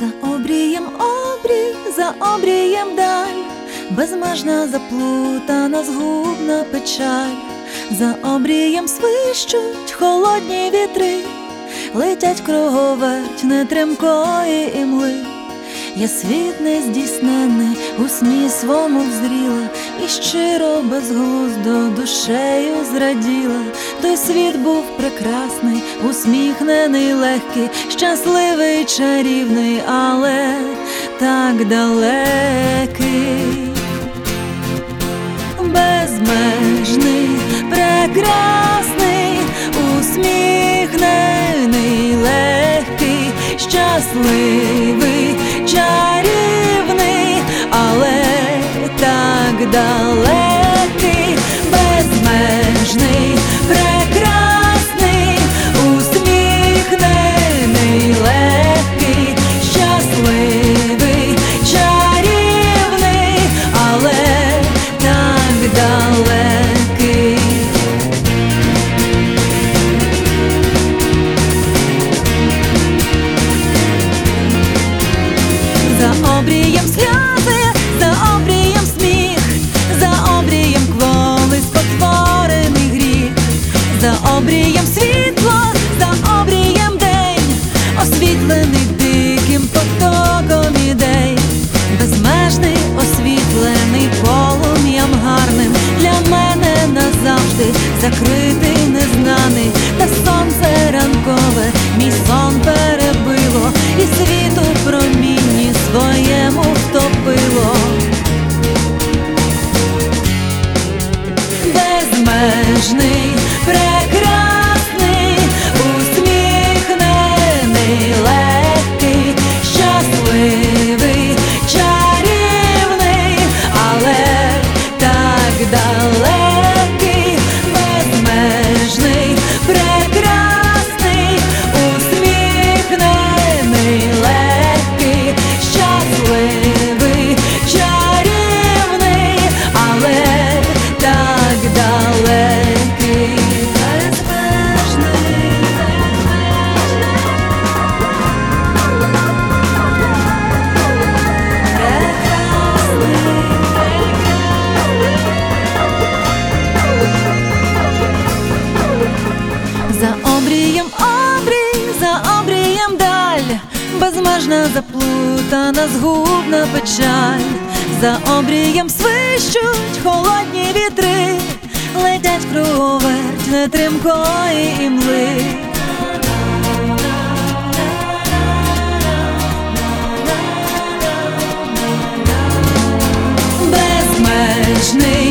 За обрієм обрій, за обрієм даль, безмежна заплутана згубна печаль, за обрієм свищуть холодні вітри, летять круговерть нетремкої імли. Я світ нездійсненний у сні свому взріла, і щиро безглуздо душею зраділа. Той світ був прекрасний, усміхнений, легкий, щасливий, чарівний, але так далекий, безмежний, прекрасний, усміхнений, легкий, щасливий, далекий, безмежний, прекрасний, усміхнений, легкий, щасливий, чарівний, але так далекий. За обрієм обрієм світло, за обрієм день, освітлений диким потоком ідей, безмежний, освітлений полум'ям гарним для мене назавжди закритий, незнаний, та сонце ранкове, мій сон перебило, і світу промінні своєму втопило. Безмежний, так Обрієм обрій, за обрієм даль, безмежна заплутана, згубна печаль, за обрієм свищуть холодні вітри, летять круговерть нетримкої імли. Безмежний